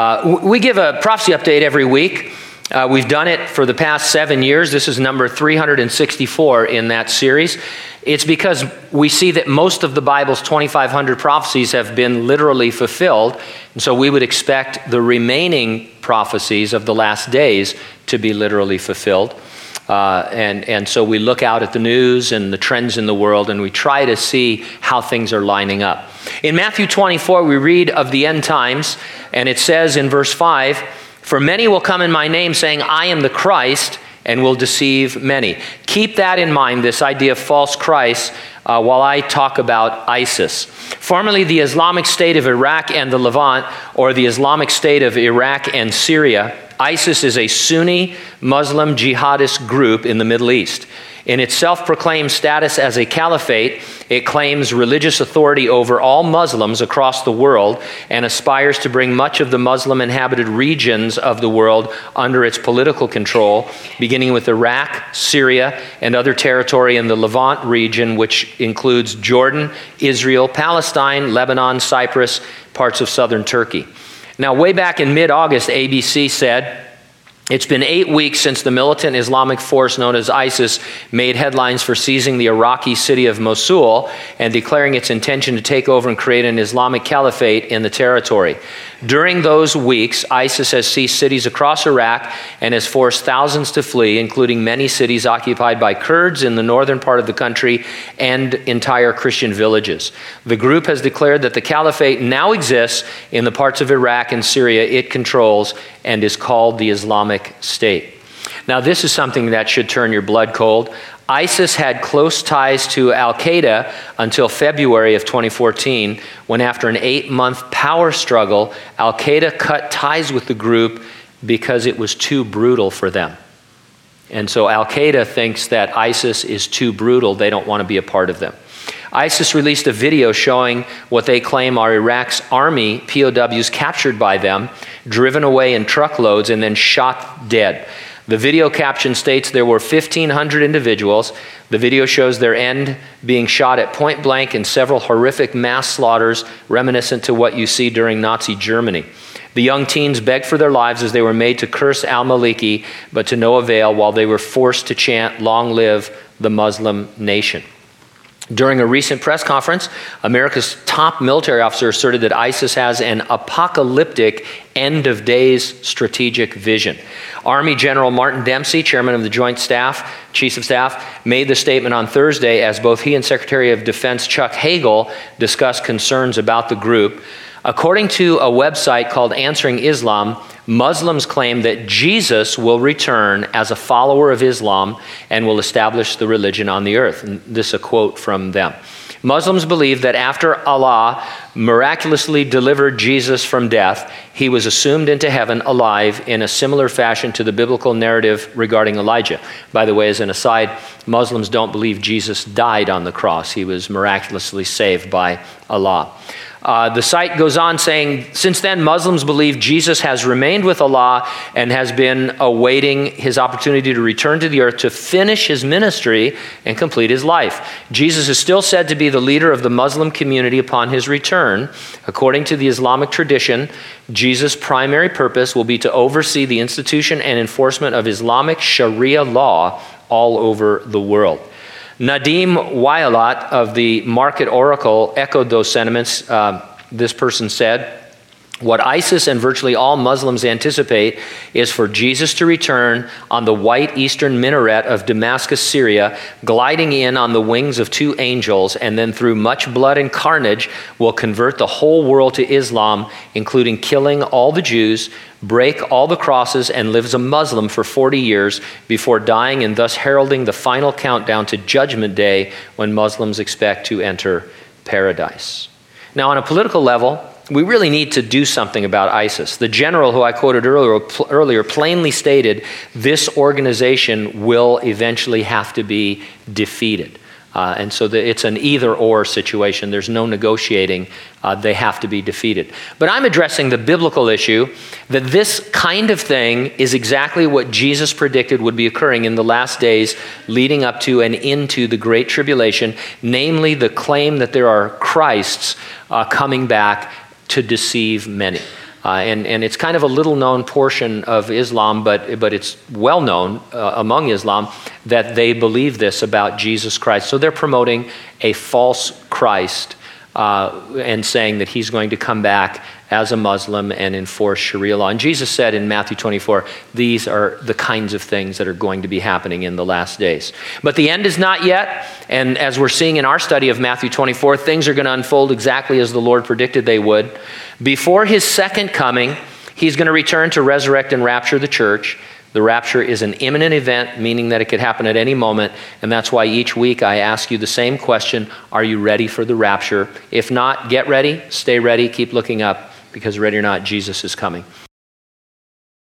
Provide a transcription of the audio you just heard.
Uh, we give a prophecy update every week. Uh, we've done it for the past seven years. This is number 364 in that series. It's because we see that most of the Bible's 2,500 prophecies have been literally fulfilled. And so we would expect the remaining prophecies of the last days to be literally fulfilled. Uh, and, and so we look out at the news and the trends in the world and we try to see how things are lining up. In Matthew 24, we read of the end times, and it says in verse 5 For many will come in my name, saying, I am the Christ, and will deceive many. Keep that in mind, this idea of false Christ, uh, while I talk about ISIS. Formerly the Islamic State of Iraq and the Levant, or the Islamic State of Iraq and Syria, ISIS is a Sunni Muslim jihadist group in the Middle East. In its self proclaimed status as a caliphate, it claims religious authority over all Muslims across the world and aspires to bring much of the Muslim inhabited regions of the world under its political control, beginning with Iraq, Syria, and other territory in the Levant region, which includes Jordan, Israel, Palestine, Lebanon, Cyprus, parts of southern Turkey. Now, way back in mid August, ABC said, it's been eight weeks since the militant Islamic force known as ISIS made headlines for seizing the Iraqi city of Mosul and declaring its intention to take over and create an Islamic caliphate in the territory. During those weeks, ISIS has seized cities across Iraq and has forced thousands to flee, including many cities occupied by Kurds in the northern part of the country and entire Christian villages. The group has declared that the caliphate now exists in the parts of Iraq and Syria it controls and is called the Islamic State. Now, this is something that should turn your blood cold. ISIS had close ties to Al Qaeda until February of 2014, when, after an eight month power struggle, Al Qaeda cut ties with the group because it was too brutal for them. And so Al Qaeda thinks that ISIS is too brutal, they don't want to be a part of them. ISIS released a video showing what they claim are Iraq's army POWs captured by them, driven away in truckloads, and then shot dead. The video caption states there were 1,500 individuals. The video shows their end being shot at point blank in several horrific mass slaughters reminiscent to what you see during Nazi Germany. The young teens begged for their lives as they were made to curse al Maliki, but to no avail, while they were forced to chant, Long live the Muslim nation. During a recent press conference, America's top military officer asserted that ISIS has an apocalyptic end of days strategic vision. Army General Martin Dempsey, chairman of the Joint Staff, Chiefs of Staff, made the statement on Thursday as both he and Secretary of Defense Chuck Hagel discussed concerns about the group. According to a website called Answering Islam, Muslims claim that Jesus will return as a follower of Islam and will establish the religion on the earth. And this is a quote from them. Muslims believe that after Allah miraculously delivered Jesus from death, he was assumed into heaven alive in a similar fashion to the biblical narrative regarding Elijah. By the way, as an aside, Muslims don't believe Jesus died on the cross, he was miraculously saved by Allah. Uh, the site goes on saying, since then, Muslims believe Jesus has remained with Allah and has been awaiting his opportunity to return to the earth to finish his ministry and complete his life. Jesus is still said to be the leader of the Muslim community upon his return. According to the Islamic tradition, Jesus' primary purpose will be to oversee the institution and enforcement of Islamic Sharia law all over the world. Nadeem Walayat of the Market Oracle echoed those sentiments. Uh, this person said, what ISIS and virtually all Muslims anticipate is for Jesus to return on the white eastern minaret of Damascus, Syria, gliding in on the wings of two angels, and then through much blood and carnage will convert the whole world to Islam, including killing all the Jews, break all the crosses, and live as a Muslim for 40 years before dying and thus heralding the final countdown to Judgment Day when Muslims expect to enter paradise. Now, on a political level, we really need to do something about ISIS. The general who I quoted earlier, earlier plainly stated this organization will eventually have to be defeated. Uh, and so the, it's an either or situation. There's no negotiating. Uh, they have to be defeated. But I'm addressing the biblical issue that this kind of thing is exactly what Jesus predicted would be occurring in the last days leading up to and into the Great Tribulation, namely the claim that there are Christs uh, coming back to deceive many. Uh, and, and it's kind of a little known portion of Islam, but, but it's well known uh, among Islam that they believe this about Jesus Christ. So they're promoting a false Christ uh, and saying that he's going to come back as a Muslim and enforce Sharia law. And Jesus said in Matthew 24, these are the kinds of things that are going to be happening in the last days. But the end is not yet. And as we're seeing in our study of Matthew 24, things are going to unfold exactly as the Lord predicted they would. Before his second coming, he's going to return to resurrect and rapture the church. The rapture is an imminent event, meaning that it could happen at any moment, and that's why each week I ask you the same question Are you ready for the rapture? If not, get ready, stay ready, keep looking up, because ready or not, Jesus is coming.